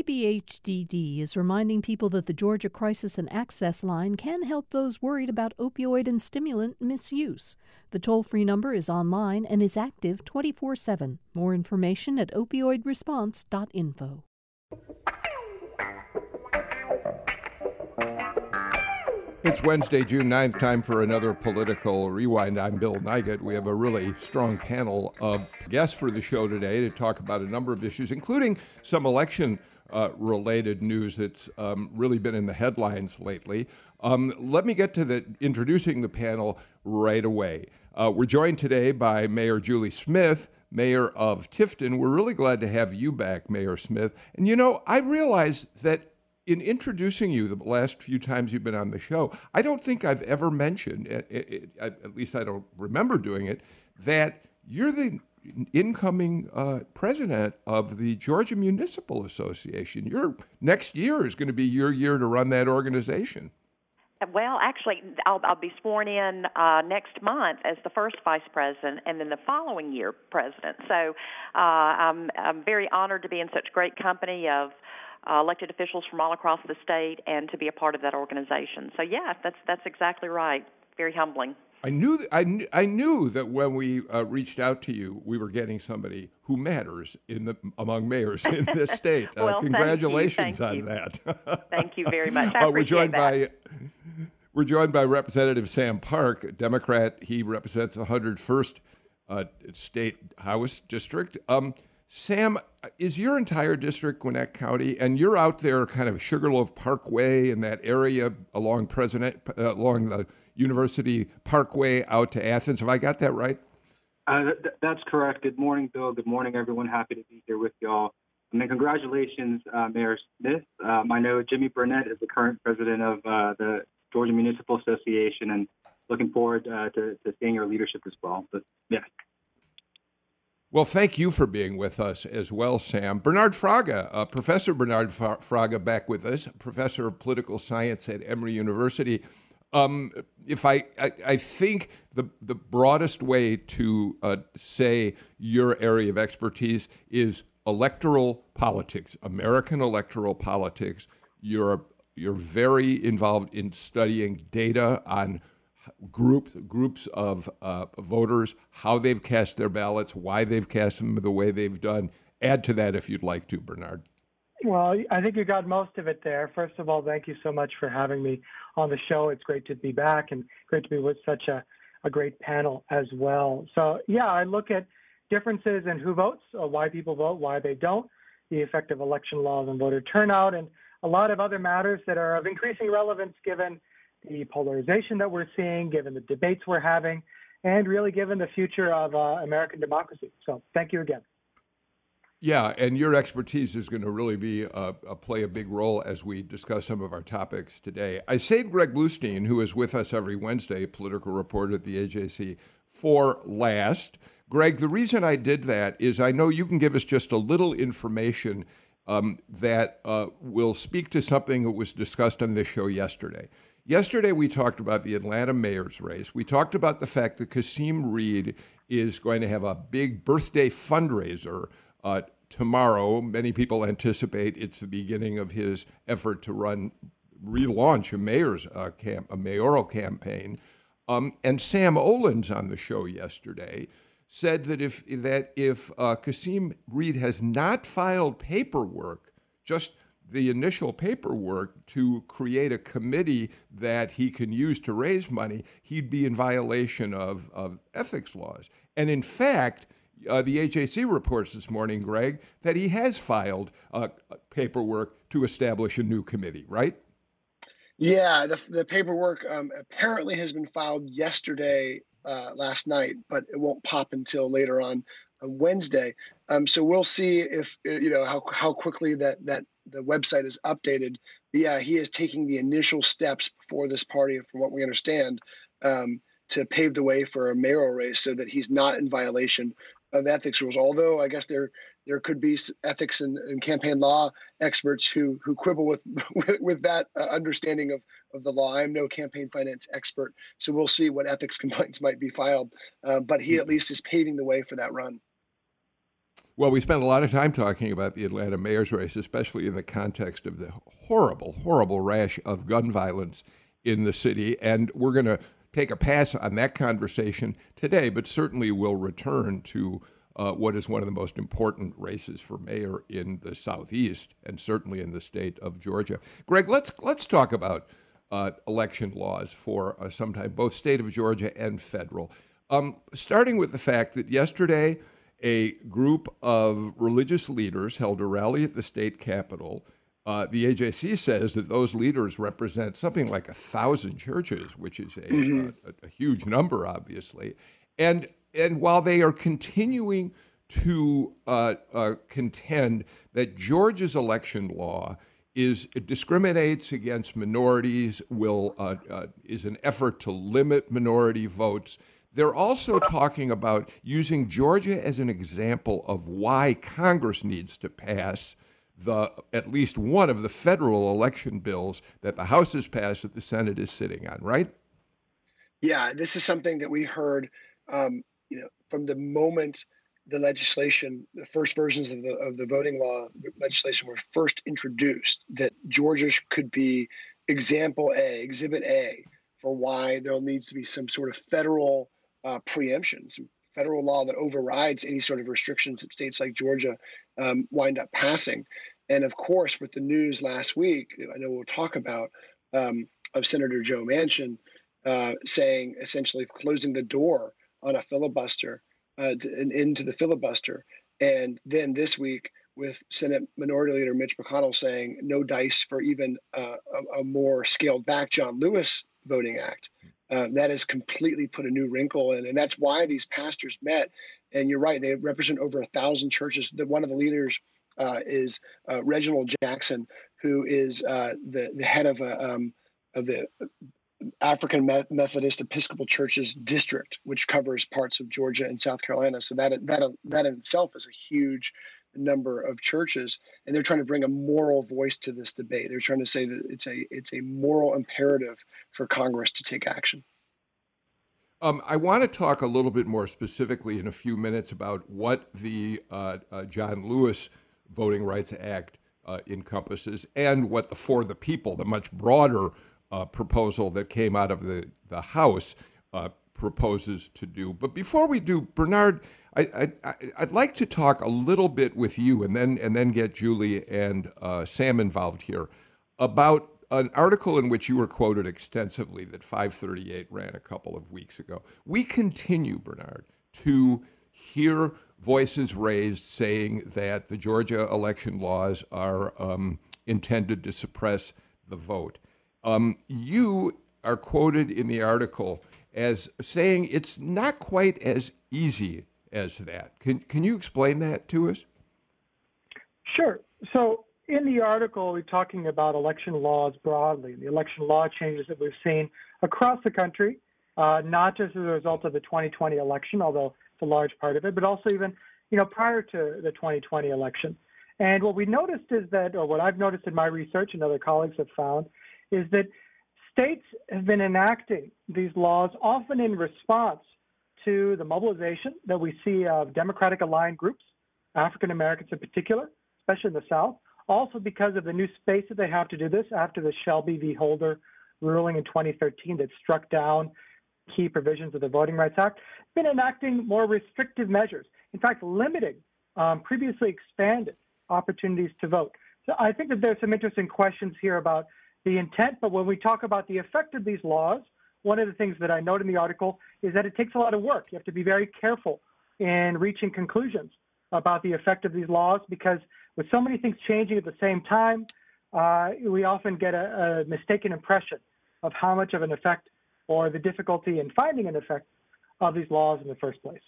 DBHDD is reminding people that the Georgia Crisis and Access Line can help those worried about opioid and stimulant misuse. The toll free number is online and is active 24 7. More information at opioidresponse.info. It's Wednesday, June 9th, time for another political rewind. I'm Bill Nigut. We have a really strong panel of guests for the show today to talk about a number of issues, including some election uh, related news that's um, really been in the headlines lately. Um, let me get to the introducing the panel right away. Uh, we're joined today by Mayor Julie Smith, Mayor of Tifton. We're really glad to have you back, Mayor Smith. And you know, I realize that in introducing you the last few times you've been on the show, I don't think I've ever mentioned, at, least I don't remember doing it, that you're the incoming uh, president of the Georgia Municipal Association. Your next year is going to be your year to run that organization. Well, actually, I'll, I'll be sworn in uh, next month as the first vice president, and then the following year president. So uh, I'm, I'm very honored to be in such great company of uh, elected officials from all across the state and to be a part of that organization. So yeah, that's that's exactly right. Very humbling. I knew, th- I, kn- I knew that when we uh, reached out to you, we were getting somebody who matters in the among mayors in this state. Uh, well, congratulations thank you. Thank on you. that. thank you very much. I uh, we're joined that. by we're joined by Representative Sam Park, a Democrat. He represents the 101st uh, State House District. Um, Sam, is your entire district Gwinnett County, and you're out there kind of Sugarloaf Parkway in that area along President uh, along the University Parkway out to Athens? Have I got that right? Uh, th- that's correct. Good morning, Bill. Good morning, everyone. Happy to be here with y'all. And then congratulations, uh, Mayor Smith. Um, I know Jimmy Burnett is the current president of uh, the Georgia Municipal Association, and looking forward uh, to, to seeing your leadership as well. But yeah, well, thank you for being with us as well, Sam. Bernard Fraga, uh, Professor Bernard Fraga, back with us, Professor of Political Science at Emory University. Um, if I, I, I, think the, the broadest way to uh, say your area of expertise is electoral politics, American electoral politics. You're, you're very involved in studying data on groups groups of uh, voters, how they've cast their ballots, why they've cast them the way they've done. Add to that if you'd like to, Bernard. Well, I think you got most of it there. First of all, thank you so much for having me on the show. It's great to be back and great to be with such a, a great panel as well. So, yeah, I look at differences in who votes, or why people vote, why they don't, the effect of election laws and voter turnout, and a lot of other matters that are of increasing relevance given the polarization that we're seeing, given the debates we're having, and really given the future of uh, American democracy. So thank you again. Yeah, and your expertise is going to really be uh, play a big role as we discuss some of our topics today. I saved Greg Bluestein, who is with us every Wednesday, political reporter at the AJC, for last. Greg, the reason I did that is I know you can give us just a little information um, that uh, will speak to something that was discussed on this show yesterday. Yesterday, we talked about the Atlanta mayor's race. We talked about the fact that Kasim Reed is going to have a big birthday fundraiser uh, tomorrow. Many people anticipate it's the beginning of his effort to run, relaunch a mayor's uh, camp, a mayoral campaign. Um, and Sam Olens on the show yesterday said that if that if uh, Kasim Reed has not filed paperwork, just the initial paperwork to create a committee that he can use to raise money, he'd be in violation of, of ethics laws. And in fact, uh, the AJC reports this morning, Greg, that he has filed uh, paperwork to establish a new committee, right? Yeah, the, the paperwork um, apparently has been filed yesterday, uh, last night, but it won't pop until later on, on Wednesday. Um, so we'll see if you know how how quickly that that the website is updated. But yeah, he is taking the initial steps for this party, from what we understand, um, to pave the way for a mayoral race, so that he's not in violation of ethics rules. Although I guess there there could be ethics and, and campaign law experts who who quibble with with, with that uh, understanding of of the law. I'm no campaign finance expert, so we'll see what ethics complaints might be filed. Uh, but he at mm-hmm. least is paving the way for that run. Well, we spent a lot of time talking about the Atlanta mayor's race, especially in the context of the horrible, horrible rash of gun violence in the city. And we're going to take a pass on that conversation today, but certainly we'll return to uh, what is one of the most important races for mayor in the Southeast and certainly in the state of Georgia. Greg, let's let's talk about uh, election laws for uh, some time, both state of Georgia and federal. Um, starting with the fact that yesterday a group of religious leaders held a rally at the state capitol. Uh, the AJC says that those leaders represent something like a thousand churches, which is a, mm-hmm. a, a, huge number, obviously. And and while they are continuing to uh, uh, contend that Georgia's election law is discriminates against minorities, will uh, uh, is an effort to limit minority votes they're also talking about using Georgia as an example of why Congress needs to pass the at least one of the federal election bills that the House has passed that the Senate is sitting on, right? Yeah, this is something that we heard, um, you know, from the moment the legislation, the first versions of the of the voting law legislation were first introduced, that Georgia could be example A, exhibit A, for why there needs to be some sort of federal uh, preemption, some federal law that overrides any sort of restrictions that states like Georgia um, wind up passing. And of course, with the news last week, I know we'll talk about um, of Senator Joe Manchin uh, saying essentially closing the door on a filibuster uh, and into the filibuster. And then this week, with Senate Minority Leader Mitch McConnell saying no dice for even uh, a, a, more scaled back John Lewis voting act. Uh, that has completely put a new wrinkle in, and that's why these pastors met. And you're right; they represent over a thousand churches. The, one of the leaders uh, is uh, Reginald Jackson, who is uh, the the head of a um, of the African Methodist Episcopal Church's district, which covers parts of Georgia and South Carolina. So that that that in itself is a huge number of churches and they're trying to bring a moral voice to this debate they're trying to say that it's a it's a moral imperative for congress to take action um, I want to talk a little bit more specifically in a few minutes about what the uh, uh, John Lewis Voting Rights Act uh, encompasses and what the For the People, the much broader uh, proposal that came out of the, the House, uh, proposes to do. But before we do, Bernard, I, would like to talk a little bit with you, and then and then get Julie and uh, Sam involved here about an article in which you were quoted extensively that 538 ran a couple of weeks ago. We continue, Bernard, to hear voices raised saying that the Georgia election laws are um, intended to suppress the vote. Um, you are quoted in the article as saying it's not quite as easy as that. Can can you explain that to us? Sure. So in the article, we're talking about election laws broadly, the election law changes that we've seen across the country, uh, not just as a result of the 2020 election, although a large part of it, but also even you know prior to the 2020 election. And what we noticed is that, or what I've noticed in my research and other colleagues have found, is that states have been enacting these laws often in response to the mobilization that we see of Democratic aligned groups, African Americans in particular, especially in the South. Also, because of the new space that they have to do this after the Shelby v. Holder ruling in 2013 that struck down key provisions of the Voting Rights Act, been enacting more restrictive measures. In fact, limiting um, previously expanded opportunities to vote. So I think that there's some interesting questions here about the intent, but when we talk about the effect of these laws, one of the things that I note in the article is that it takes a lot of work. You have to be very careful in reaching conclusions about the effect of these laws because with so many things changing at the same time, uh, we often get a, a, mistaken impression of how much of an effect or the difficulty in finding an effect of these laws in the first place.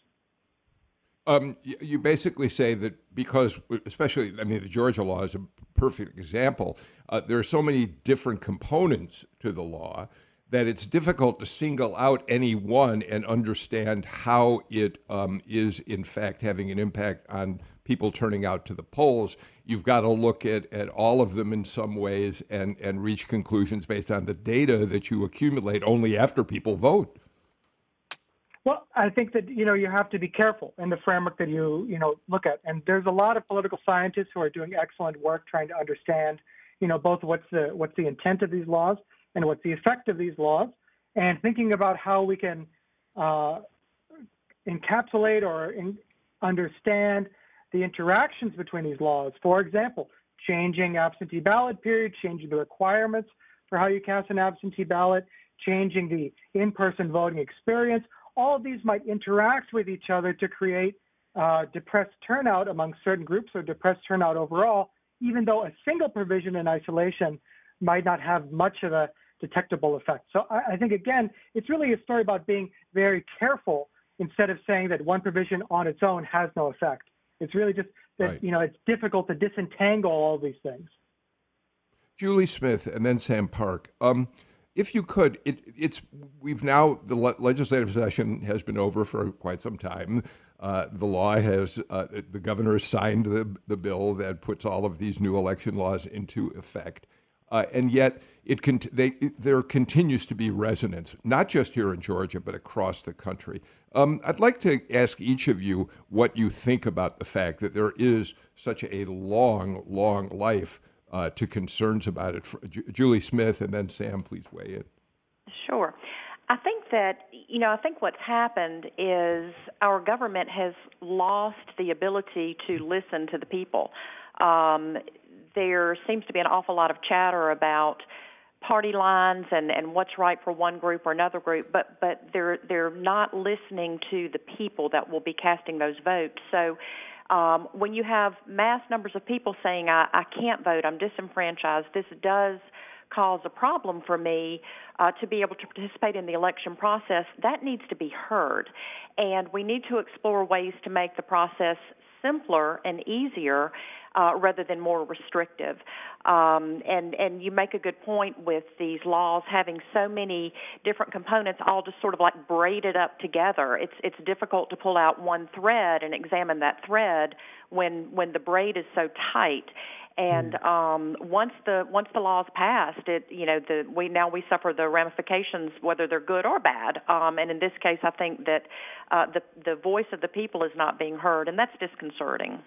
Um, you basically say that because, especially, I mean, the Georgia law is a perfect example. Uh, there are so many different components to the law that it's difficult to single out any one and understand how it um, is, in fact, having an impact on people turning out to the polls. You've got to look at, at all of them in some ways and, and reach conclusions based on the data that you accumulate only after people vote. Well, I think that you know you have to be careful in the framework that you you know look at, and there's a lot of political scientists who are doing excellent work trying to understand, you know, both what's the what's the intent of these laws and what's the effect of these laws, and thinking about how we can uh, encapsulate or in, understand the interactions between these laws. For example, changing absentee ballot period, changing the requirements for how you cast an absentee ballot, changing the in-person voting experience. All of these might interact with each other to create uh, depressed turnout among certain groups or depressed turnout overall, even though a single provision in isolation might not have much of a detectable effect. So I, I think, again, it's really a story about being very careful instead of saying that one provision on its own has no effect. It's really just that, right. you know, it's difficult to disentangle all these things. Julie Smith and then Sam Park. Um, if you could, it, it's we've now the le- legislative session has been over for quite some time. Uh, the law has uh, the governor has signed the the bill that puts all of these new election laws into effect, uh, and yet it they, there continues to be resonance, not just here in Georgia but across the country. Um, I'd like to ask each of you what you think about the fact that there is such a long, long life uh, to concerns about it. Julie Smith and then Sam, please weigh in. Sure. I think that, you know, I think what's happened is our government has lost the ability to listen to the people. Um, there seems to be an awful lot of chatter about party lines and, and what's right for one group or another group, but but they're they're not listening to the people that will be casting those votes. So um, when you have mass numbers of people saying I, I can't vote, I'm disenfranchised, this does cause a problem for me uh, to be able to participate in the election process. That needs to be heard, and we need to explore ways to make the process simpler and easier uh, rather than more restrictive. Um, and and you make a good point with these laws having so many different components, all just sort of like braided up together. It's it's difficult to pull out one thread and examine that thread when when the braid is so tight. And hmm. um, once the once the law is passed, it you know the we now we suffer the ramifications whether they're good or bad. Um, and in this case, I think that uh, the the voice of the people is not being heard, and that's disconcerting.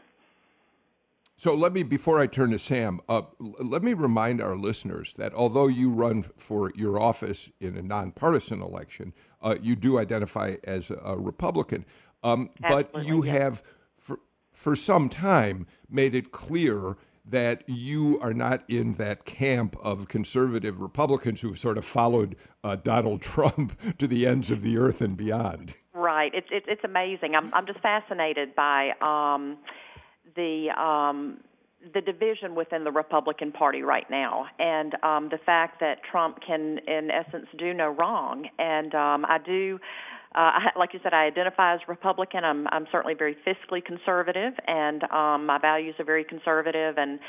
So let me, before I turn to Sam, uh, let me remind our listeners that although you run for your office in a nonpartisan election, uh, you do identify as a Republican. Um, but you yeah. have, for, for some time, made it clear that you are not in that camp of conservative Republicans who've sort of followed uh, Donald Trump to the ends of the earth and beyond. Right. It's it's, it's amazing. I'm I'm just fascinated by. Um, the um, the division within the Republican Party right now, and um, the fact that Trump can, in essence, do no wrong. And um, I do. Uh, I, like you said, I identify as Republican. I'm, I'm certainly very fiscally conservative, and um, my values are very conservative. And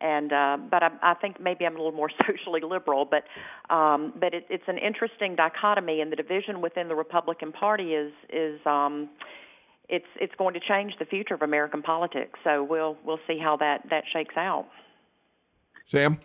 and uh, but I, I think maybe I'm a little more socially liberal. But um, but it, it's an interesting dichotomy, and the division within the Republican Party is is. Um, it's it's going to change the future of American politics. So we'll we'll see how that that shakes out. Sam.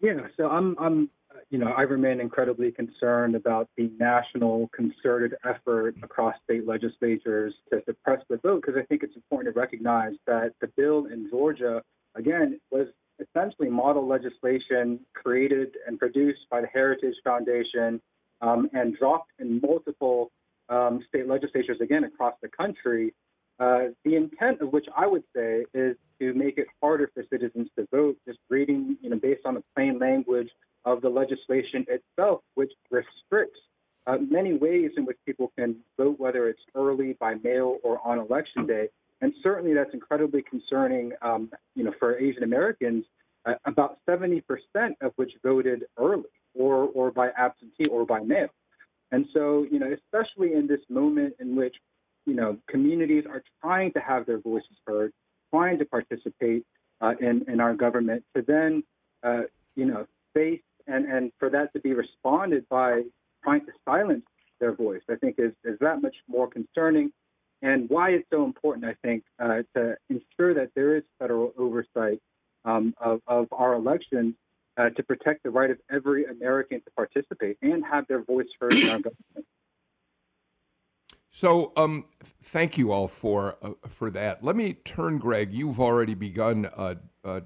Yeah, so I'm I'm you know I remain incredibly concerned about the national concerted effort across state legislatures to suppress the vote because I think it's important to recognize that the bill in Georgia again was essentially model legislation created and produced by the Heritage Foundation um, and dropped in multiple um, state legislatures again across the country. Uh, the intent of which I would say is to make it harder for citizens to vote, just reading, you know, based on the plain language of the legislation itself, which restricts uh, many ways in which people can vote, whether it's early, by mail, or on election day. And certainly that's incredibly concerning, um, you know, for Asian Americans, uh, about 70% of which voted early or, or by absentee or by mail. And so, you know, especially in this moment in which, you know, communities are trying to have their voices heard, trying to participate uh, in, in our government, to then, uh, you know, face and, and for that to be responded by trying to silence their voice, I think is, is that much more concerning. And why it's so important, I think, uh, to ensure that there is federal oversight um, of, of our elections uh, to protect the right of every American to participate and have their voice heard in our government. So, um, thank you all for uh, for that. Let me turn, Greg. You've already begun uh, uh,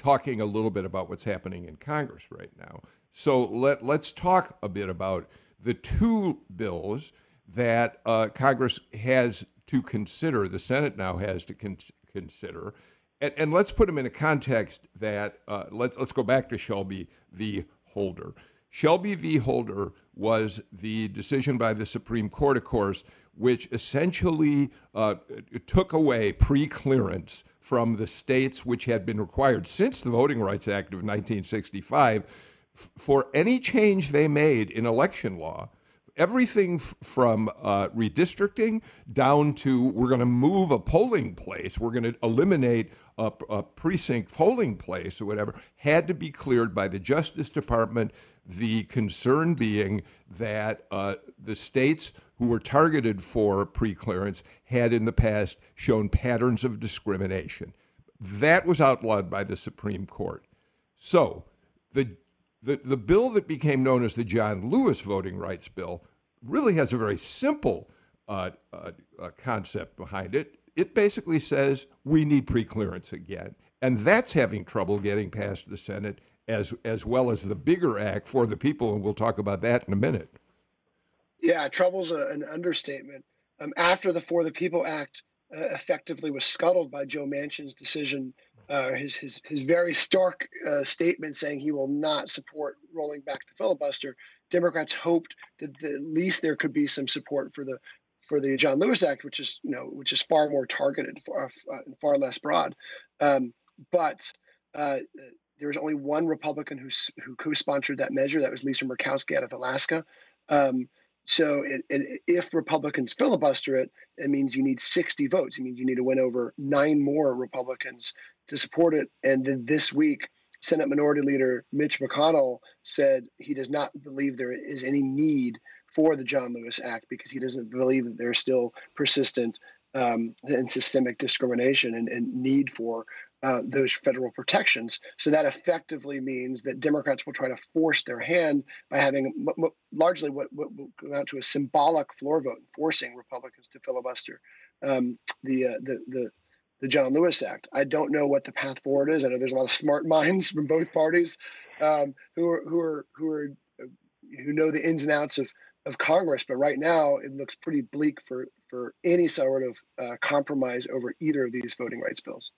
talking a little bit about what's happening in Congress right now. So let let's talk a bit about the two bills that uh, Congress has to consider. The Senate now has to con- consider, and, and, let's put them in a context that uh, let's let's go back to Shelby v. Holder. Shelby v. Holder was the decision by the Supreme Court, of course, which essentially uh, took away pre-clearance from the states which had been required since the Voting Rights Act of 1965 f- for any change they made in election law. Everything f- from uh, redistricting down to we're going to move a polling place, we're going to eliminate a, a precinct polling place or whatever, had to be cleared by the Justice Department the concern being that uh, the states who were targeted for preclearance had in the past shown patterns of discrimination. That was outlawed by the Supreme Court. So the, the, the bill that became known as the John Lewis Voting Rights Bill really has a very simple uh, uh, uh concept behind it. It basically says we need preclearance again. And that's having trouble getting past the Senate as as well as the bigger act for the people, and we'll talk about that in a minute. Yeah, trouble's a, an understatement. Um, after the For the People Act uh, effectively was scuttled by Joe Manchin's decision, uh, his his his very stark uh, statement saying he will not support rolling back the filibuster. Democrats hoped that the, at least there could be some support for the for the John Lewis Act, which is you know which is far more targeted, far far less broad. Um, but uh, there was only one Republican who who co-sponsored that measure. That was Lisa Murkowski out of Alaska. Um, so it, it, if Republicans filibuster it, it means you need 60 votes. It means you need to win over nine more Republicans to support it. And then this week, Senate Minority Leader Mitch McConnell said he does not believe there is any need for the John Lewis Act because he doesn't believe that there's still persistent um, and systemic discrimination and, and need for uh, those federal protections. So that effectively means that Democrats will try to force their hand by having largely what, what, will go out to a symbolic floor vote, forcing Republicans to filibuster um, the, uh, the the the John Lewis Act. I don't know what the path forward is. I know there's a lot of smart minds from both parties um, who are who are who are uh, who know the ins and outs of of Congress, but right now it looks pretty bleak for for any sort of uh, compromise over either of these voting rights bills.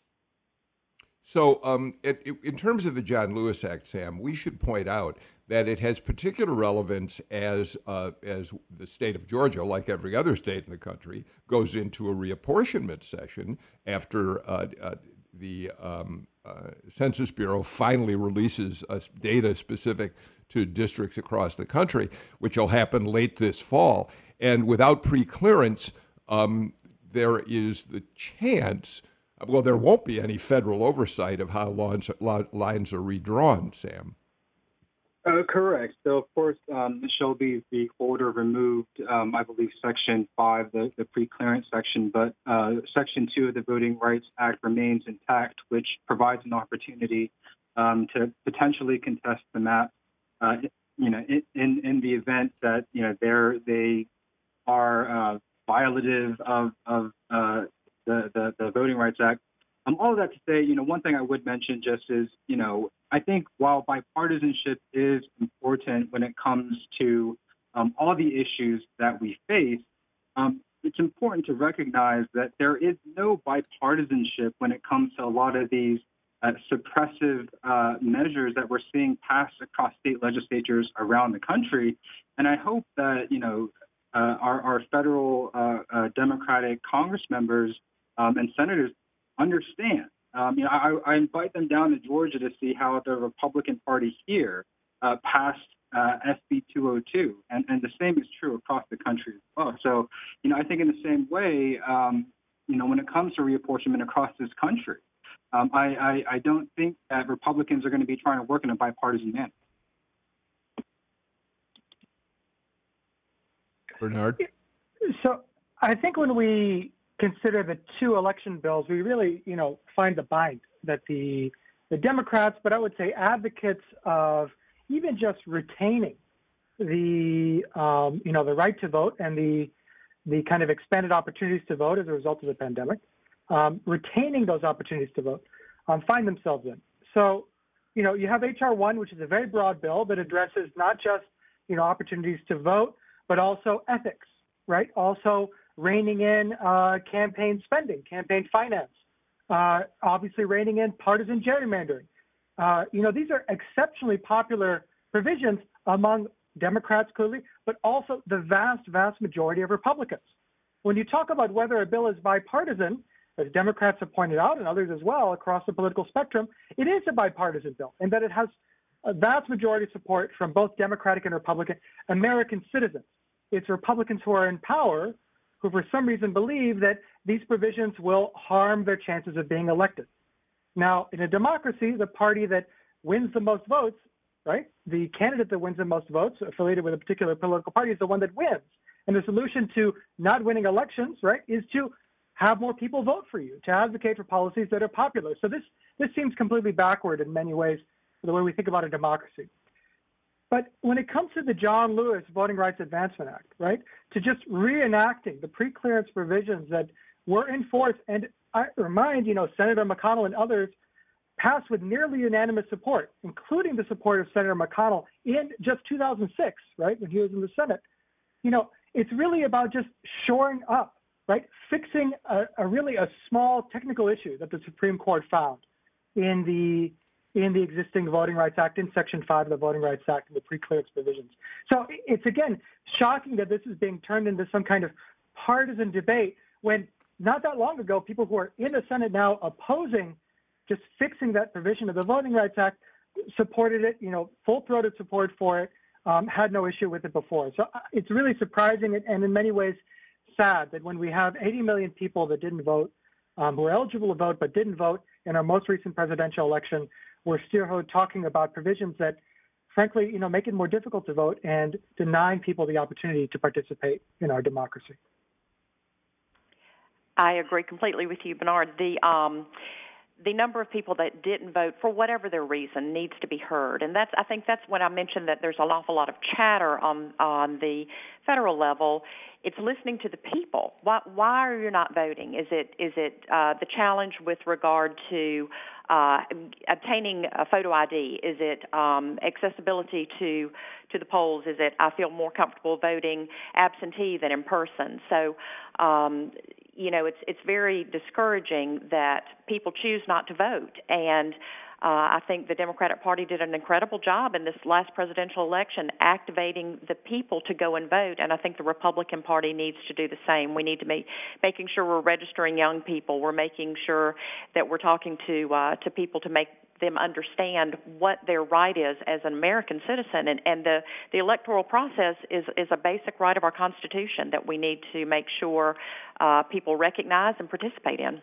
So, um, it, it, in terms of the John Lewis Act, Sam, we should point out that it has particular relevance as uh, as the state of Georgia, like every other state in the country, goes into a reapportionment session after uh, uh, the um, uh, Census Bureau finally releases data specific to districts across the country, which will happen late this fall. And without pre-clearance, um, there is the chance well, there won't be any federal oversight of how lines, lines are redrawn, Sam. Uh, correct. So, of course, um, Shelby v. Holder removed, um, I believe, Section 5, the, the pre-clearance section, but uh, Section 2 of the Voting Rights Act remains intact, which provides an opportunity um, to potentially contest the map, uh, you know, in, in the event that, you know, they're, they are uh, violative of, of uh, the, the, the Voting Rights Act. Um, all of that to say, you know, one thing I would mention just is, you know, I think while bipartisanship is important when it comes to um, all the issues that we face, um, it's important to recognize that there is no bipartisanship when it comes to a lot of these uh, suppressive uh, measures that we're seeing passed across state legislatures around the country. And I hope that, you know, uh, our, our, federal uh, uh, Democratic Congress members um, and senators understand. Um, you know, I, I, invite them down to Georgia to see how the Republican Party here uh, passed uh, SB 202, and, and the same is true across the country as well. So, you know, I think in the same way, um, you know, when it comes to reapportionment across this country, um, I, I, I don't think that Republicans are going to be trying to work in a bipartisan manner. Bernard? So I think when we consider the two election bills, we really, you know, find the bind that the the Democrats, but I would say advocates of even just retaining the, um, you know, the right to vote and the the kind of expanded opportunities to vote as a result of the pandemic, um, retaining those opportunities to vote, um, find themselves in. So, you know, you have HR one, which is a very broad bill that addresses not just you know opportunities to vote, but also ethics, right? Also reining in uh, campaign spending, campaign finance, uh, obviously reining in partisan gerrymandering. Uh, you know, these are exceptionally popular provisions among Democrats, clearly, but also the vast, vast majority of Republicans. When you talk about whether a bill is bipartisan, as Democrats have pointed out and others as well across the political spectrum, it is a bipartisan bill in that it has a vast majority support from both Democratic and Republican American citizens. It's Republicans who are in power who, for some reason, believe that these provisions will harm their chances of being elected. Now, in a democracy, the party that wins the most votes, right, the candidate that wins the most votes affiliated with a particular political party is the one that wins. And the solution to not winning elections, right, is to have more people vote for you, to advocate for policies that are popular. So this this seems completely backward in many ways the way we think about a democracy. But when it comes to the John Lewis Voting Rights Advancement Act, right, to just reenacting the pre-clearance provisions that were in force, and I remind you know Senator McConnell and others passed with nearly unanimous support, including the support of Senator McConnell in just 2006, right, when he was in the Senate. You know, it's really about just shoring up, right, fixing a, a really a small technical issue that the Supreme Court found in the in the existing Voting Rights Act, in Section 5 of the Voting Rights Act, and the pre-clearance provisions. So it's again shocking that this is being turned into some kind of partisan debate when not that long ago, people who are in the Senate now opposing just fixing that provision of the Voting Rights Act supported it, you know, full-throated support for it, um, had no issue with it before. So uh, it's really surprising and in many ways sad that when we have 80 million people that didn't vote, um, who were eligible to vote but didn't vote in our most recent presidential election, we're still talking about provisions that, frankly, you know, make it more difficult to vote and denying people the opportunity to participate in our democracy. I agree completely with you, Bernard. The um, the number of people that didn't vote for whatever their reason needs to be heard, and that's I think that's when I mentioned that there's an awful lot of chatter on on the federal level. It's listening to the people. Why why are you not voting? Is it is it uh, the challenge with regard to uh, obtaining a photo ID? Is it um, accessibility to to the polls? Is it I feel more comfortable voting absentee than in person? So um, you know, it's it's very discouraging that people choose not to vote and. Uh, I think the Democratic Party did an incredible job in this last presidential election activating the people to go and vote, and I think the Republican Party needs to do the same. We need to be making sure we're registering young people. We're making sure that we're talking to uh, to people to make them understand what their right is as an American citizen. And, and the, the electoral process is, is a basic right of our Constitution that we need to make sure uh, people recognize and participate in.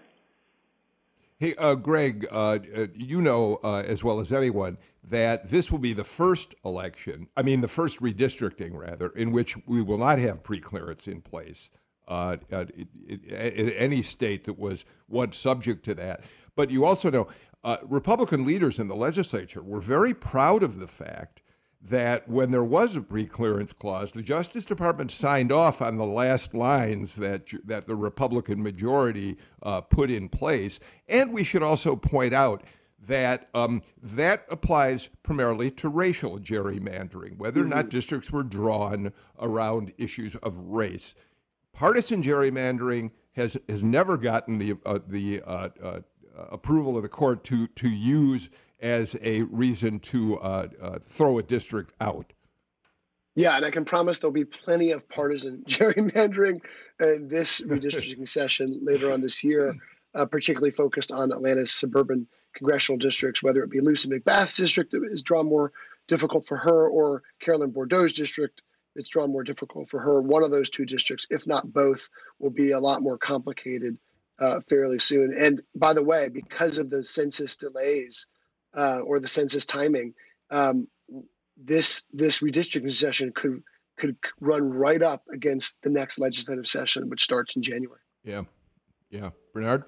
Hey, uh, Greg, uh, uh you know uh, as well as anyone that this will be the first election, I mean, the first redistricting, rather, in which we will not have preclearance in place. Uh, in any state that was once subject to that. But you also know uh, Republican leaders in the legislature were very proud of the fact that when there was a preclearance clause, the Justice Department signed off on the last lines that that the Republican majority uh, put in place. And we should also point out that um, that applies primarily to racial gerrymandering, whether or not mm-hmm. districts were drawn around issues of race. Partisan gerrymandering has has never gotten the uh, the uh, uh uh, approval of the court to to use as a reason to uh, uh, throw a district out. Yeah, and I can promise there'll be plenty of partisan gerrymandering in this redistricting session later on this year, uh, particularly focused on Atlanta's suburban congressional districts, whether it be Lucy McBath's district that is drawn more difficult for her, or Carolyn Bourdeaux's district that's drawn more difficult for her. One of those two districts, if not both, will be a lot more complicated uh, fairly soon. And by the way, because of the census delays uh, or the census timing, um, this this redistricting session could could run right up against the next legislative session, which starts in January. Yeah, yeah, Bernard.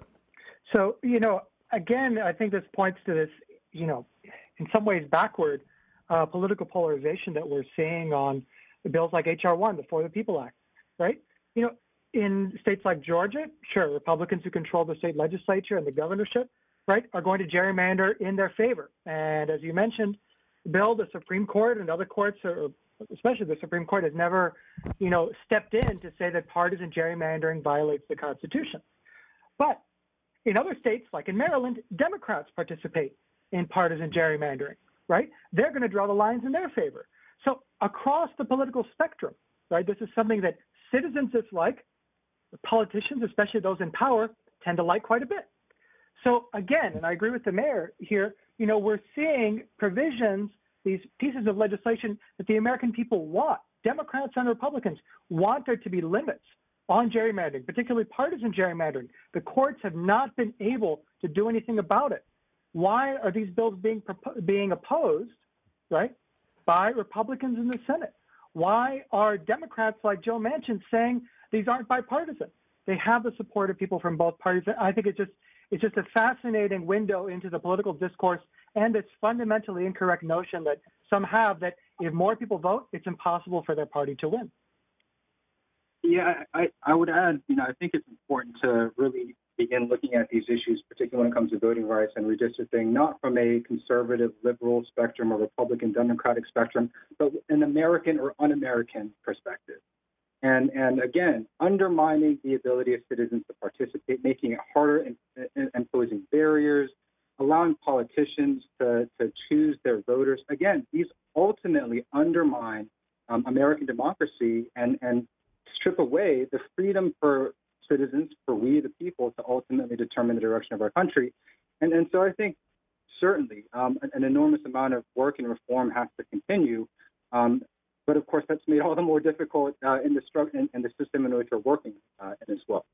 So you know, again, I think this points to this, you know, in some ways backward uh, political polarization that we're seeing on bills like HR one, the For the People Act, right? You know, in states like Georgia, sure, Republicans who control the state legislature and the governorship, right, are going to gerrymander in their favor. And as you mentioned, Bill, the Supreme Court and other courts, are, especially the Supreme Court, has never, you know, stepped in to say that partisan gerrymandering violates the Constitution. But in other states, like in Maryland, Democrats participate in partisan gerrymandering, right? They're going to draw the lines in their favor. So across the political spectrum, right, this is something that citizens dislike, politicians, especially those in power, tend to like quite a bit. So again, and I agree with the mayor here, you know, we're seeing provisions, these pieces of legislation that the American people want. Democrats and Republicans want there to be limits on gerrymandering, particularly partisan gerrymandering. The courts have not been able to do anything about it. Why are these bills being being opposed, right, by Republicans in the Senate? Why are Democrats like Joe Manchin saying these aren't bipartisan? They have the support of people from both parties. I think it's just it's just a fascinating window into the political discourse and this fundamentally incorrect notion that some have that if more people vote, it's impossible for their party to win. Yeah, I, I would add, you know, I think it's important to really begin looking at these issues, particularly when it comes to voting rights and redistricting, not from a conservative, liberal spectrum or Republican, Democratic spectrum, but an American or un American perspective. And, and again, undermining the ability of citizens to participate, making it harder and imposing barriers, allowing politicians to, to choose their voters. Again, these ultimately undermine um, American democracy and, and strip away the freedom for citizens, for we the people, to ultimately determine the direction of our country. And, and so I think certainly um, an, an, enormous amount of work and reform has to continue. Um, but of course, that's made all the more difficult uh, in, the the system in which we're working uh, in as well.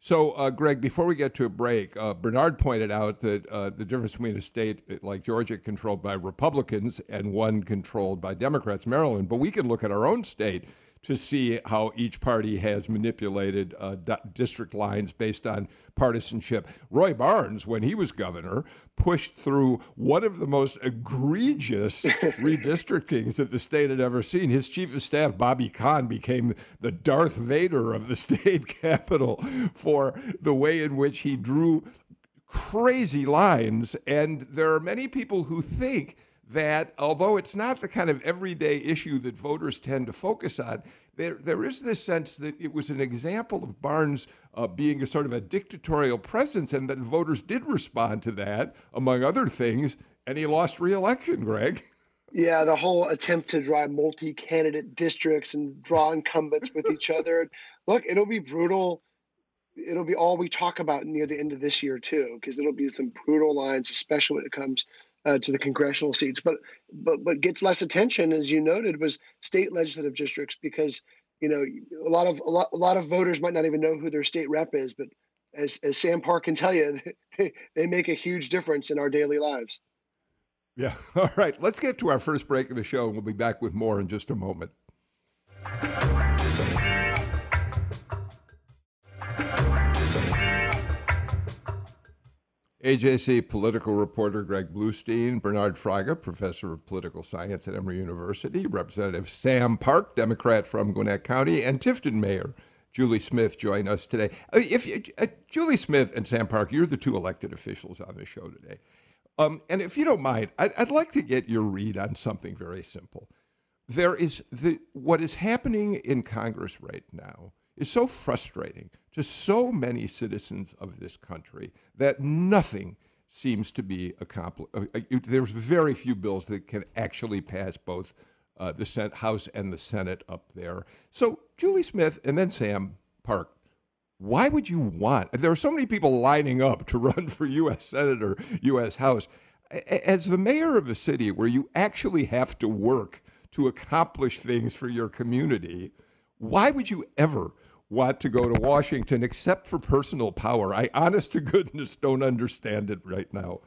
So, uh, Greg, before we get to a break, uh, Bernard pointed out that uh, the difference between a state uh, like Georgia controlled by Republicans and one controlled by Democrats, Maryland. But we can look at our own state to see how each party has manipulated uh, district lines based on partisanship. Roy Barnes, when he was governor, pushed through one of the most egregious redistrictings that the state had ever seen. His chief of staff, Bobby Kahn, became the Darth Vader of the state capital for the way in which he drew crazy lines. And there are many people who think that although it's not the kind of everyday issue that voters tend to focus on, there, there is this sense that it was an example of Barnes uh, being a sort of a dictatorial presence, and that voters did respond to that, among other things, and he lost reelection, Greg. Yeah, the whole attempt to drive multi candidate districts and draw incumbents with each other. Look, it'll be brutal. It'll be all we talk about near the end of this year, too, because it'll be some brutal lines, especially when it comes uh, to the congressional seats. But but what gets less attention, as you noted, was state legislative districts because you know a lot of a lot, a lot of voters might not even know who their state rep is, but as as Sam Park can tell you, they, they make a huge difference in our daily lives. Yeah. All right. Let's get to our first break of the show, and we'll be back with more in just a moment. AJC political reporter Greg Bluestein, Bernard Fraga, professor of political science at Emory University, Representative Sam Park, Democrat from Gwinnett County, and Tifton Mayor Julie Smith join us today. Uh, if uh, Julie Smith and Sam Park, you're the two elected officials on the show today, um, and if you don't mind, I'd, I'd like to get your read on something very simple. There is the what is happening in Congress right now is so frustrating to so many citizens of this country that nothing seems to be accomplished. Uh, uh, there's very few bills that can actually pass both uh, the Senate, House and the Senate up there. So, Julie Smith and then Sam Park, why would you want? There are so many people lining up to run for U.S. Senator, U.S. House. As the mayor of a city where you actually have to work to accomplish things for your community, why would you ever want to go to Washington except for personal power? I, honest to goodness, don't understand it right now.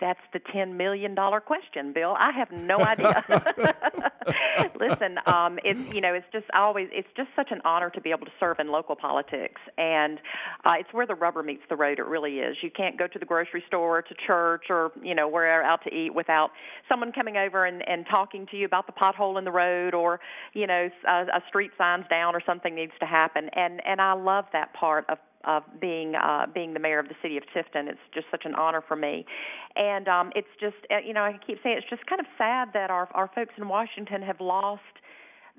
That's the $10 million question, Bill. I have no idea. Listen, um, it's you know, it's just always it's just such an honor to be able to serve in local politics, and uh, it's where the rubber meets the road. It really is. You can't go to the grocery store, to church, or you know, wherever out to eat without someone coming over and, and talking to you about the pothole in the road, or you know, a, a street sign's down, or something needs to happen. And and I love that part of of being uh, being the mayor of the city of Tifton. It's just such an honor for me, and um, it's just uh, you know I keep saying it's just kind of sad that our our folks in Washington have lost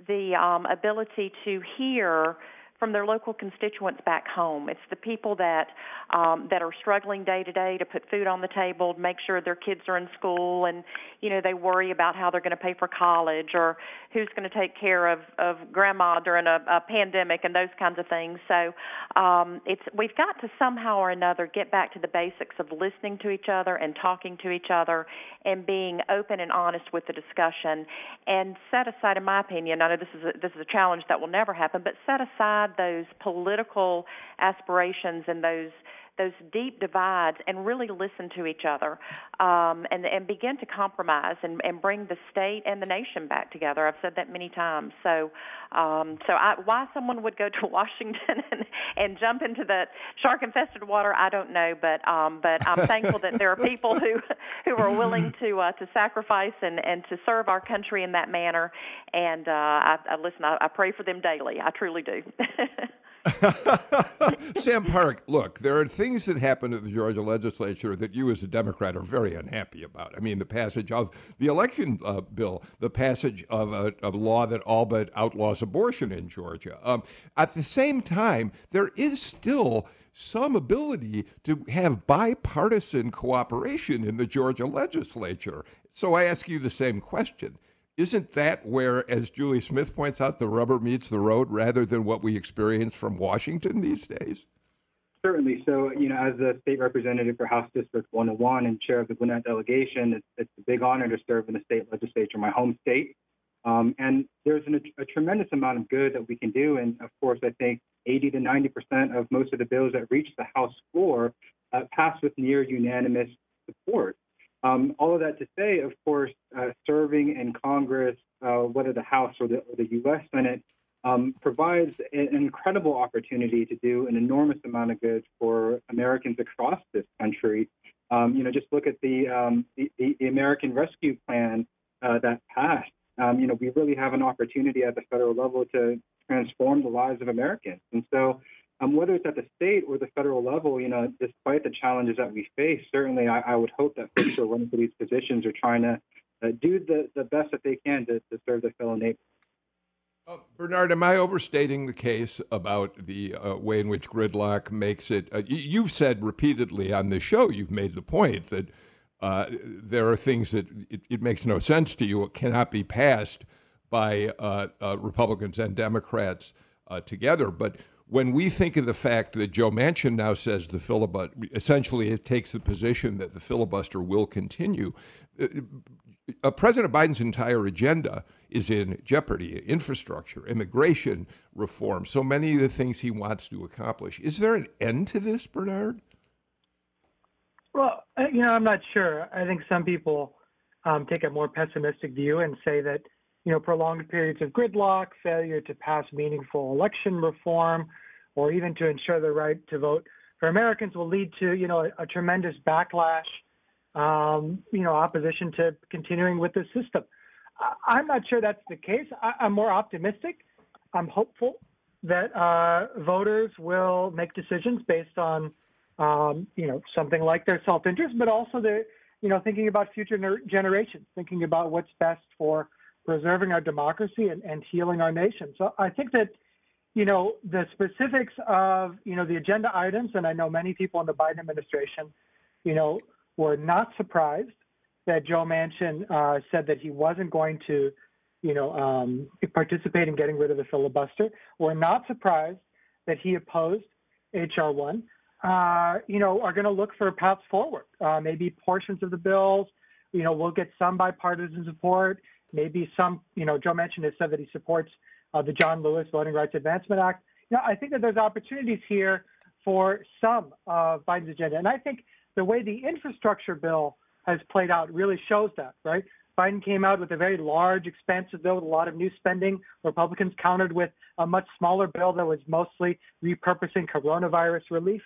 the um, ability to hear from their local constituents back home. It's the people that um, that are struggling day to day to put food on the table, make sure their kids are in school, and you know they worry about how they're going to pay for college or who's going to take care of of grandma during a, a pandemic and those kinds of things. So um, it's we've got to somehow or another get back to the basics of listening to each other and talking to each other and being open and honest with the discussion and set aside, in my opinion, I know this is a, this is a challenge that will never happen, but set aside those political aspirations and those those deep divides and really listen to each other um, and, and begin to compromise and, and bring the state and the nation back together. I've said that many times. So, um, so I, why someone would go to Washington and, and jump into that shark-infested water, I don't know. But um, but I'm thankful that there are people who who are willing to uh, to sacrifice and, and to serve our country in that manner. And uh, I, I listen. I, I pray for them daily. I truly do. Sam Park, look, there are things that happen at the Georgia legislature that you as a Democrat are very unhappy about. I mean, the passage of the election uh, bill, the passage of a, a, law that all but outlaws abortion in Georgia. Um, at the same time, there is still some ability to have bipartisan cooperation in the Georgia legislature. So I ask you the same question isn't that where, as Julie Smith points out, the rubber meets the road rather than what we experience from Washington these days? Certainly. So, you know, as the state representative for House District 101 and chair of the Gwinnett delegation, it's, it's a big honor to serve in the state legislature, my home state. Um, and there's an, a, tremendous amount of good that we can do. And of course, I think 80 to 90 percent of most of the bills that reach the House floor uh, pass with near unanimous support. Um, all of that to say, of course, uh, serving in Congress, uh, whether the House or the, or the U.S. Senate, um, provides an incredible opportunity to do an enormous amount of good for Americans across this country. Um, you know, just look at the, um, the, the American Rescue Plan uh, that passed. Um, you know, we really have an opportunity at the federal level to transform the lives of Americans. And so, um, whether it's at the state or the federal level, you know, despite the challenges that we face, certainly I, I would hope that folks who are running for these positions are trying to uh, do the, the best that they can to, to serve their fellow neighbors. Uh, Bernard, am I overstating the case about the uh, way in which gridlock makes it? Uh, you've said repeatedly on this show, you've made the point that uh, there are things that it, it, makes no sense to you, it cannot be passed by uh, Republicans and Democrats together. But when we think of the fact that Joe Manchin now says the filibuster, essentially it takes the position that the filibuster will continue, uh, uh, President Biden's entire agenda is in jeopardy infrastructure, immigration reform, so many of the things he wants to accomplish. Is there an end to this, Bernard? Well, uh, you know, I'm not sure. I think some people um, take a more pessimistic view and say that you know, prolonged periods of gridlock, failure to pass meaningful election reform, or even to ensure the right to vote for Americans will lead to, you know, a, a tremendous backlash, um, you know, opposition to continuing with the system. I, am not sure that's the case. I, am more optimistic. I'm hopeful that uh, voters will make decisions based on, um, you know, something like their self-interest, but also the, you know, thinking about future generations, thinking about what's best for preserving our democracy and, and healing our nation. So I think that, you know, the specifics of, you know, the agenda items, and I know many people in the Biden administration, you know, were not surprised that Joe Manchin uh, said that he wasn't going to, you know, um, participate in getting rid of the filibuster. We're not surprised that he opposed HR one. Uh, you know, are going to look for paths forward. Uh, maybe portions of the bills, you know, we'll get some bipartisan support maybe some, you know, Joe Manchin has said that he supports uh, the John Lewis Voting Rights Advancement Act. You know, I think that there's opportunities here for some of Biden's agenda. And I think the way the infrastructure bill has played out really shows that, right? Biden came out with a very large, expansive bill with a lot of new spending. Republicans countered with a much smaller bill that was mostly repurposing coronavirus relief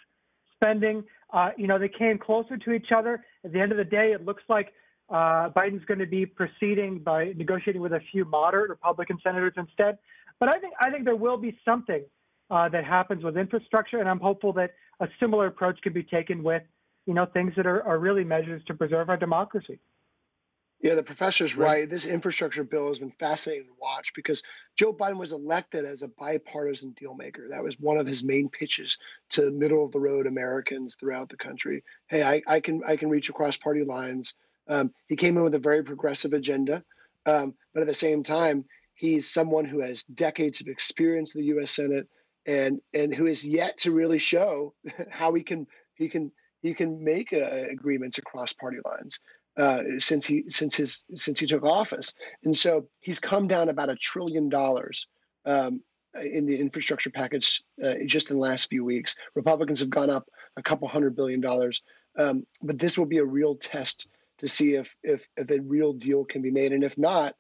spending. Uh, you know, they came closer to each other. At the end of the day, it looks like uh, Biden's going to be proceeding by negotiating with a few moderate Republican senators instead. But I think I think there will be something uh, that happens with infrastructure, and I'm hopeful that a similar approach can be taken with, you know, things that are, are really measures to preserve our democracy. Yeah, the professor's right. right. This infrastructure bill has been fascinating to watch because Joe Biden was elected as a bipartisan dealmaker. That was one of his main pitches to middle of the road Americans throughout the country. Hey, I, I can I can reach across party lines. Um, he came in with a very progressive agenda, um, but at the same time, he's someone who has decades of experience in the U.S. Senate and and who is yet to really show how he can he can he can make uh, agreements across party lines uh, since he since his since he took office, and so he's come down about a trillion dollars um, in the infrastructure package uh, just in the last few weeks. Republicans have gone up a couple hundred billion dollars, um, but this will be a real test to see if if, if a real deal can be made, and if not,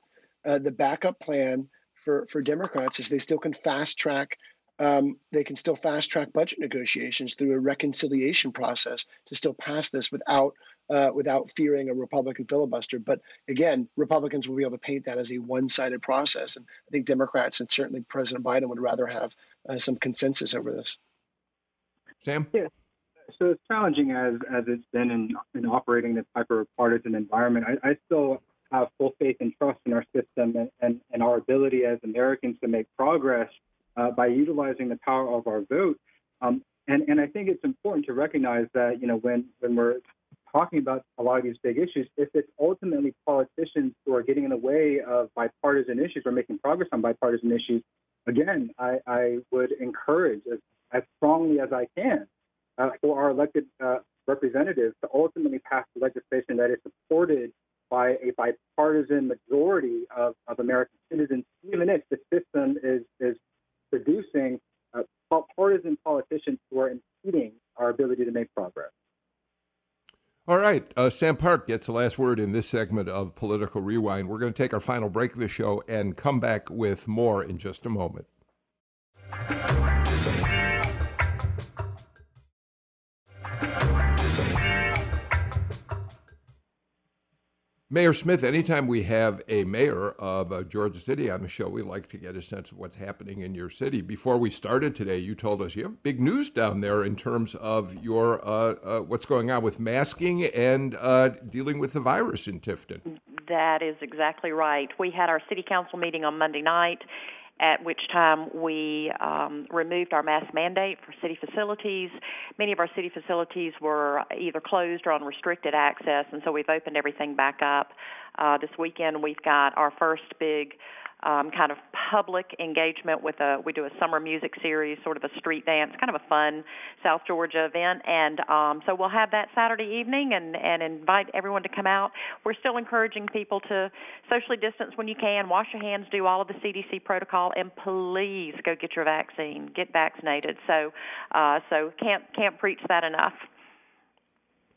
uh, the backup plan for for Democrats is they still can fast track. Um, they can still fast track budget negotiations through a reconciliation process to still pass this without uh, without fearing a Republican filibuster. But again, Republicans will be able to paint that as a one sided process. And I think Democrats and certainly President Biden would rather have uh, some consensus over this. Sam? Yeah. So as challenging as, as it's been in, in operating this hyper partisan environment, I, I still have full faith and trust in our system and, and, and our ability as Americans to make progress uh, by utilizing the power of our vote. Um, and, and I think it's important to recognize that, you know, when, when we're talking about a lot of these big issues, if it's ultimately politicians who are getting in the way of bipartisan issues or making progress on bipartisan issues, again, I, I would encourage as, as, strongly as I can uh, for our elected uh, representatives to ultimately pass legislation that is supported by a bipartisan majority of, of American citizens, even if the system is, is producing uh, partisan politicians who are impeding our ability to make progress. All right. Uh, Sam Park gets the last word in this segment of Political Rewind. We're going to take our final break of the show and come back with more in just a moment. Mayor Smith, anytime we have a mayor of uh, Georgia City on the show, we like to get a sense of what's happening in your city. Before we started today, you told us you have big news down there in terms of your uh, uh, what's going on with masking and uh, dealing with the virus in Tifton. That is exactly right. We had our city council meeting on Monday night at which time we um, removed our mask mandate for city facilities. Many of our city facilities were either closed or on restricted access, and so we've opened everything back up. Uh, this weekend, we've got our first big um, kind of public engagement with a we do a summer music series, sort of a street dance, kind of a fun South Georgia event, and um, so we'll have that Saturday evening and and invite everyone to come out. We're still encouraging people to socially distance when you can, wash your hands, do all of the CDC protocol, and please go get your vaccine, get vaccinated. So uh, so can't can't preach that enough.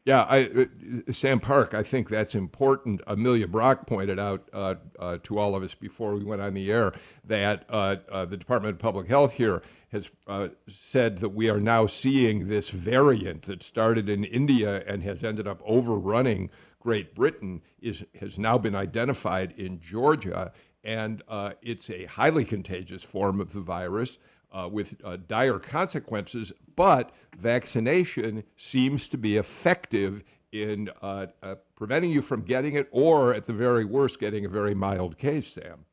Yeah, I, uh, Sam Park, I think that's important. Amelia Brock pointed out uh, uh, to all of us before we went on the air that uh, uh the Department of Public Health here has uh, said that we are now seeing this variant that started in India and has ended up overrunning Great Britain is has now been identified in Georgia, and it's a highly contagious form of the virus uh, with uh, dire consequences, but vaccination seems to be effective in uh, uh, preventing you from getting it, or at the very worst, getting a very mild case, Sam.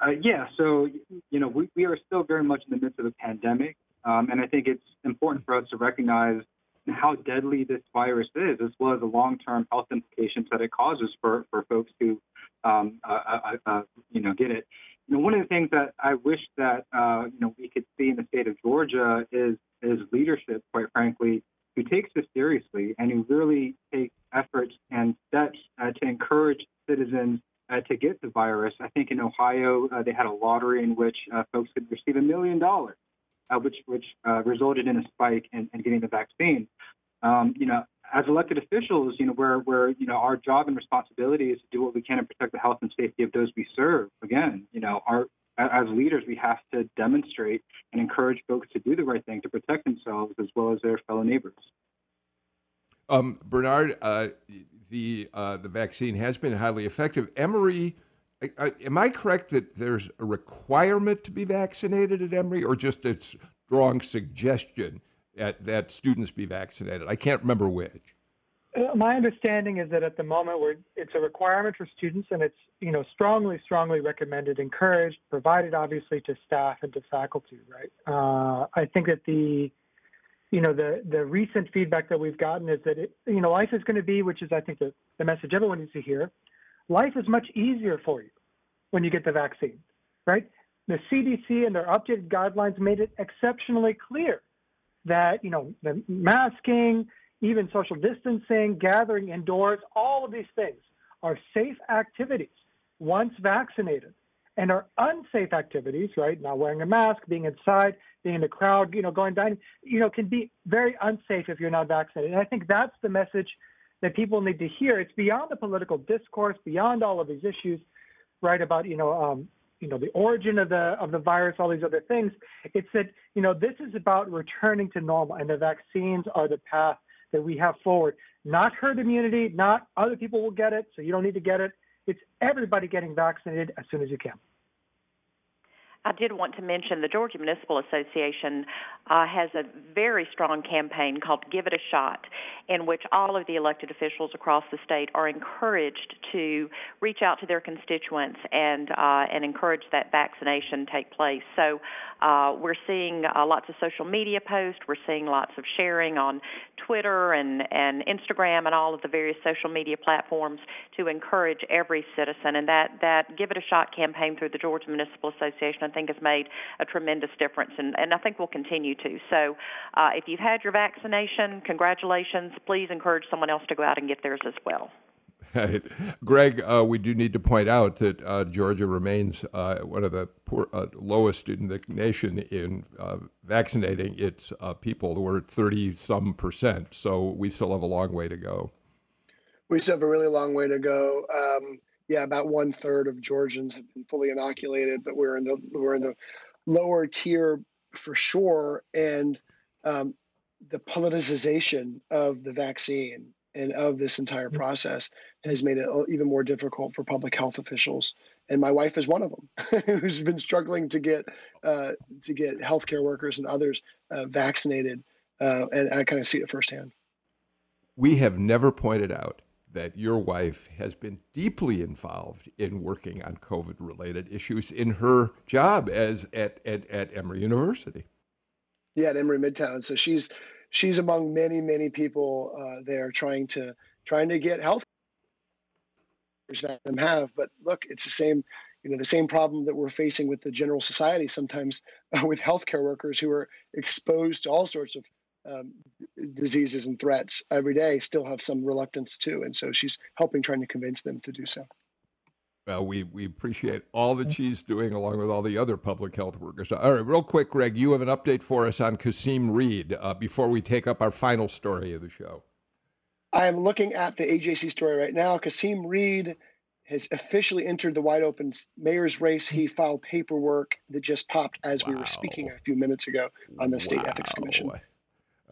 Uh, yeah, so, you know, we, we are still very much in the midst of a pandemic, um, and I think it's important for us to recognize how deadly this virus is, as well as the long-term health implications that it causes for, for folks who, um, uh, you know, get it you know, one of the things that I wish that uh, you know we could see in the state of Georgia is is leadership, quite frankly, who takes this seriously and who really takes efforts and steps uh, to encourage citizens uh, to get the virus. I think in Ohio uh, they had a lottery in which uh, folks could receive a million dollars, uh, which which resulted in a spike in, in, getting the vaccine. Um, you know, as elected officials, you know, where where you know our job and responsibility is to do what we can to protect the health and safety of those we serve. Again, you know, our as leaders, we have to demonstrate and encourage folks to do the right thing to protect themselves as well as their fellow neighbors. Um, Bernard, uh, the uh, the vaccine has been highly effective. Emory, I, I, am I correct that there's a requirement to be vaccinated at Emory, or just a strong suggestion that, that students be vaccinated? I can't remember which. Uh, my understanding is that at the moment it's a requirement for students and it's you know strongly strongly recommended encouraged provided obviously to staff and to faculty right uh, i think that the you know the the recent feedback that we've gotten is that it, you know life is going to be which is i think the, the message everyone needs to hear life is much easier for you when you get the vaccine right the cdc and their updated guidelines made it exceptionally clear that you know the masking even social distancing, gathering indoors, all of these things are safe activities once vaccinated and are unsafe activities, right? Not wearing a mask, being inside, being in a crowd, you know, going dining, you know, can be very unsafe if you're not vaccinated. And I think that's the message that people need to hear. It's beyond the political discourse, beyond all of these issues, right? About you know, um, you know, the origin of the of the virus, all these other things. It's that you know, this is about returning to normal, and the vaccines are the path that we have forward. Not herd immunity, not other people will get it, so you don't need to get it. It's everybody getting vaccinated as soon as you can. I did want to mention the Georgia Municipal Association uh, has a very strong campaign called Give It a Shot, in which all of the elected officials across the state are encouraged to reach out to their constituents and uh, and encourage that vaccination take place. So uh, we're seeing uh, lots of social media posts. We're seeing lots of sharing on Twitter and and Instagram and all of the various social media platforms to encourage every citizen. And that that Give It a Shot campaign through the Georgia Municipal Association think has made a tremendous difference, and, and I think will continue to. So, uh, if you've had your vaccination, congratulations. Please encourage someone else to go out and get theirs as well. Greg, uh, we do need to point out that uh, Georgia remains uh, one of the poor, uh, lowest in the nation in uh, vaccinating its uh, people. We're at 30 some percent, so we still have a long way to go. We still have a really long way to go. Um, yeah, about one third of Georgians have been fully inoculated, but we're in the we're in the lower tier for sure. And um, the politicization of the vaccine and of this entire process has made it even more difficult for public health officials. And my wife is one of them, who's been struggling to get uh, to get healthcare workers and others uh, vaccinated. Uh, and I kind of see it firsthand. We have never pointed out that your wife has been deeply involved in working on COVID related issues in her job as at, at, at Emory University. Yeah, at Emory Midtown. So she's she's among many, many people uh, there trying to trying to get health that them have. But look, it's the same, you know, the same problem that we're facing with the general society sometimes with healthcare workers who are exposed to all sorts of um, diseases and threats every day still have some reluctance too. And so she's helping trying to convince them to do so. Well, we, we appreciate all that she's doing along with all the other public health workers. All right, real quick, Greg, you have an update for us on Kasim Reed uh, before we take up our final story of the show. I am looking at the AJC story right now. Kasim Reed has officially entered the wide open mayor's race. He filed paperwork that just popped as wow. we were speaking a few minutes ago on the State Ethics Commission.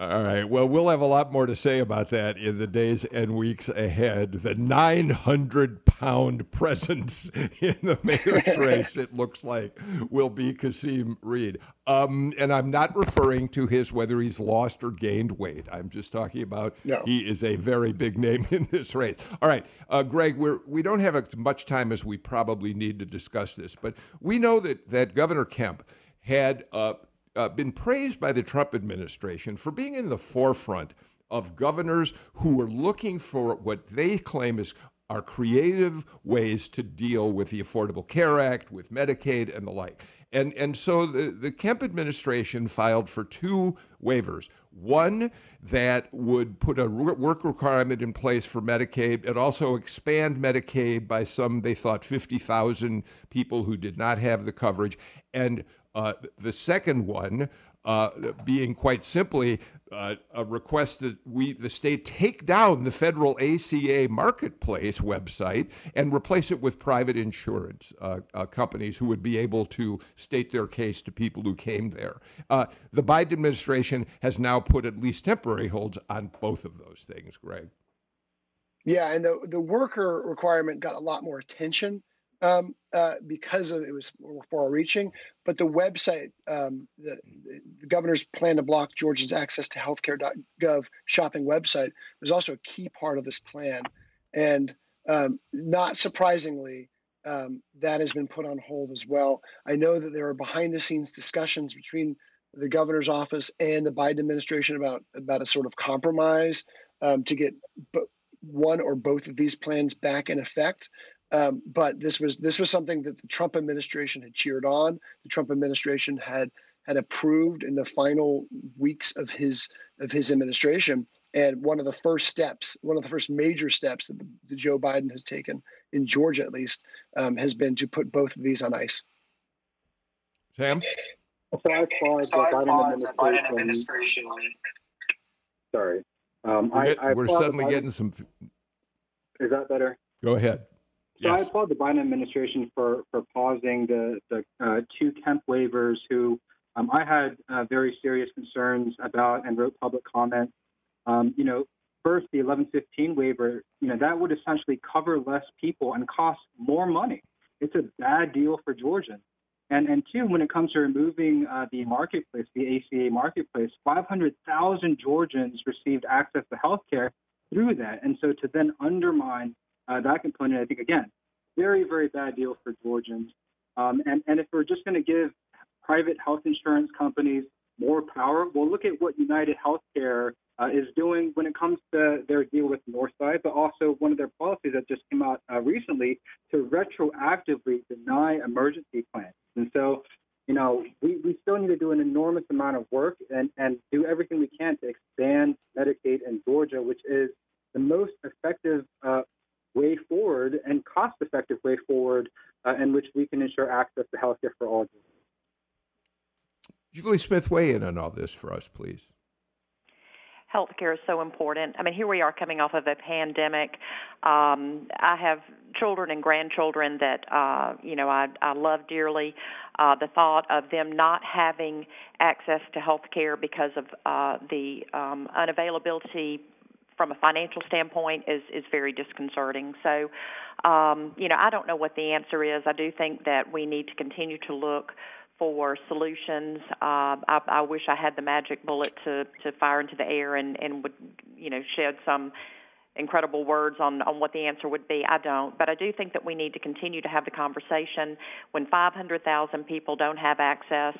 All right. Well, we'll have a lot more to say about that in the days and weeks ahead. The 900 pound presence in the mayor's race, it looks like, will be Kasim Reed. Um, and I'm not referring to his whether he's lost or gained weight. I'm just talking about no. he is a very big name in this race. All right, uh, Greg, we're, we don't have as much time as we probably need to discuss this, but we know that, that Governor Kemp had. Uh, uh, been praised by the Trump administration for being in the forefront of governors who were looking for what they claim is are creative ways to deal with the Affordable Care Act, with Medicaid, and the like. And, and so the, the Kemp administration filed for two waivers. One that would put a work requirement in place for Medicaid and also expand Medicaid by some, they thought, 50,000 people who did not have the coverage. And uh, the second one uh, being quite simply uh, a request that we, the state, take down the federal ACA marketplace website and replace it with private insurance uh, uh, companies who would be able to state their case to people who came there. Uh, the Biden administration has now put at least temporary holds on both of those things, Greg. Yeah, and the the worker requirement got a lot more attention um, uh, because of, it was far-reaching. But the website, um, the, the, governor's plan to block Georgia's access to healthcare.gov shopping website was also a key part of this plan. And um, not surprisingly, um, that has been put on hold as well. I know that there are behind-the-scenes discussions between the governor's office and the Biden administration about about a sort of compromise um, to get one or both of these plans back in effect. Um, but this was this was something that the Trump administration had cheered on. The Trump administration had had approved in the final weeks of his of his administration. And one of the first steps, one of the first major steps that, the, that Joe Biden has taken in Georgia, at least, um, has been to put both of these on ice. Sam. So I applaud, so the, I Biden the Biden administration. Sorry, um, we're, I, I we're suddenly Biden, getting some. Is that better? Go ahead. So yes. I applaud the Biden administration for for pausing the the uh, two Kemp waivers. Who um, I had uh, very serious concerns about and wrote public comment. Um, you know, first the 1115 waiver. You know that would essentially cover less people and cost more money. It's a bad deal for Georgians. And and two, when it comes to removing uh, the marketplace, the ACA marketplace, 500,000 Georgians received access to health care through that. And so to then undermine uh, that component, I think, again, very, very bad deal for Georgians. Um, and, and if we're just going to give private health insurance companies more power, well, look at what United Healthcare uh, is doing when it comes to their deal with Northside, but also one of their policies that just came out uh, recently to retroactively deny emergency plans. And so, you know, we, we still need to do an enormous amount of work and, and do everything we can to expand Medicaid in Georgia, which is the most effective uh, way forward and cost effective way forward uh, in which we can ensure access to health care for all. Julie Smith, weigh in on all this for us, please healthcare is so important. I mean, here we are coming off of a pandemic. Um, I have children and grandchildren that uh, you know I, I love dearly. Uh, the thought of them not having access to health care because of uh, the um, unavailability from a financial standpoint is is very disconcerting. So, um, you know, I don't know what the answer is. I do think that we need to continue to look for solutions. Uh, I, I wish I had the magic bullet to to fire into the air and and would you know shed some incredible words on on what the answer would be. I don't, but I do think that we need to continue to have the conversation. When 500,000 people don't have access.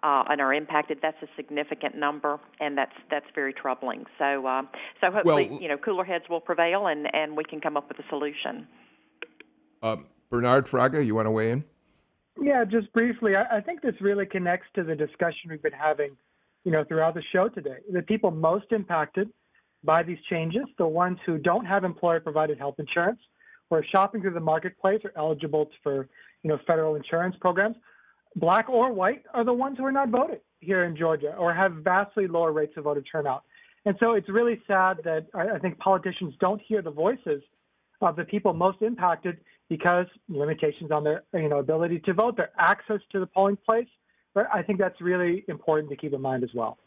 Uh, and are impacted. That's a significant number, and that's that's very troubling. So, uh, so hopefully, well, you know, cooler heads will prevail, and and we can come up with a solution. Uh, Bernard Fraga, you want to weigh in? Yeah, just briefly, I, I think this really connects to the discussion we've been having, you know, throughout the show today. The people most impacted by these changes, the ones who don't have employer-provided health insurance, or shopping through the marketplace, are eligible for, you know, federal insurance programs. Black or white are the ones who are not voting here in Georgia, or have vastly lower rates of voter turnout. And so it's really sad that I, think politicians don't hear the voices of the people most impacted because limitations on their you know ability to vote, their access to the polling place. But I think that's really important to keep in mind as well.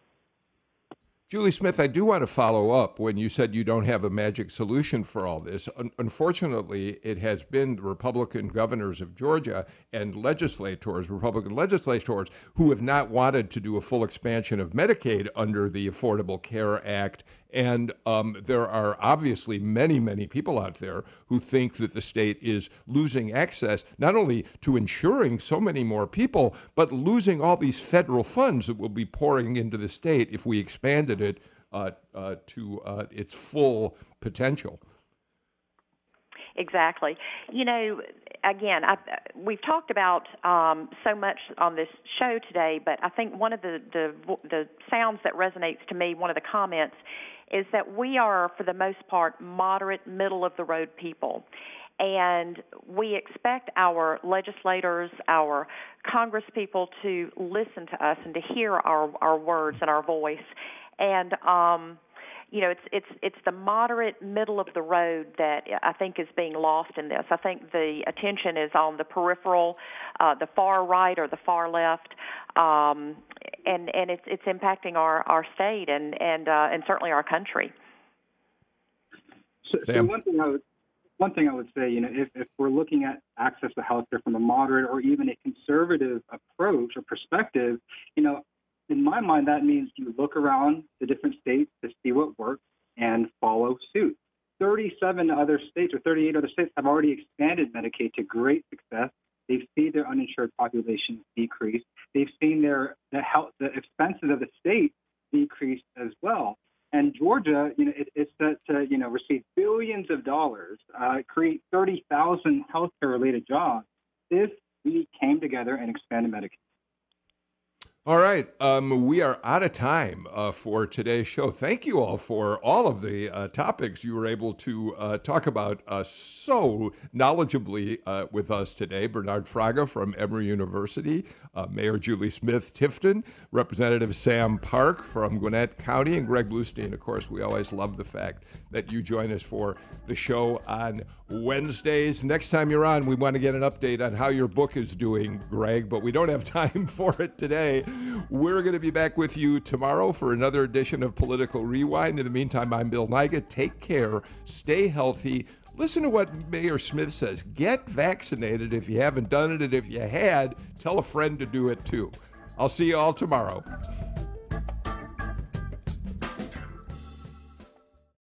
Julie Smith, I do want to follow up when you said you don't have a magic solution for all this. Un- unfortunately, it has been the Republican governors of Georgia and legislators, Republican legislators, who have not wanted to do a full expansion of Medicaid under the Affordable Care Act and um, there are obviously many, many people out there who think that the state is losing access not only to insuring so many more people, but losing all these federal funds that will be pouring into the state if we expanded it uh, uh, to uh, its full potential. Exactly. You know, again, I, we've talked about um, so much on this show today, but I think one of the, the the sounds that resonates to me, one of the comments, is that we are, for the most part, moderate, middle of the road people. And we expect our legislators, our congresspeople to listen to us and to hear our, our words and our voice. And, um, you know, it's it's it's the moderate middle of the road that I think is being lost in this. I think the attention is on the peripheral, uh, the far right or the far left, um, and and it's it's impacting our our state and and uh, and certainly our country. So, so one thing I would one thing I would say, you know, if, if we're looking at access to healthcare from a moderate or even a conservative approach or perspective, you know, in my mind, that means you look around the different states to see what works and follow suit. 37 other states or 38 other states have already expanded Medicaid to great success. They've seen their uninsured population decrease. They've seen their the health the expenses of the state decrease as well. And Georgia, you know, it, it's set to you know receive billions of dollars, uh, create 30,000 healthcare-related jobs if we came together and expanded Medicaid. All right. Um, we are out of time uh, for today's show. Thank you all for all of the uh, topics you were able to uh, talk about uh, so knowledgeably uh, with us today. Bernard Fraga from Emory University, uh, Mayor Julie Smith Tifton, Representative Sam Park from Gwinnett County, and Greg Bluestein. Of course, we always love the fact that you join us for the show on Wednesdays. Next time you're on, we want to get an update on how your book is doing, Greg, but we don't have time for it today. We're going to be back with you tomorrow for another edition of Political Rewind. In the meantime, I'm Bill Nigut. Take care, stay healthy. Listen to what Mayor Smith says. Get vaccinated if you haven't done it, and if you had, tell a friend to do it too. I'll see you all tomorrow.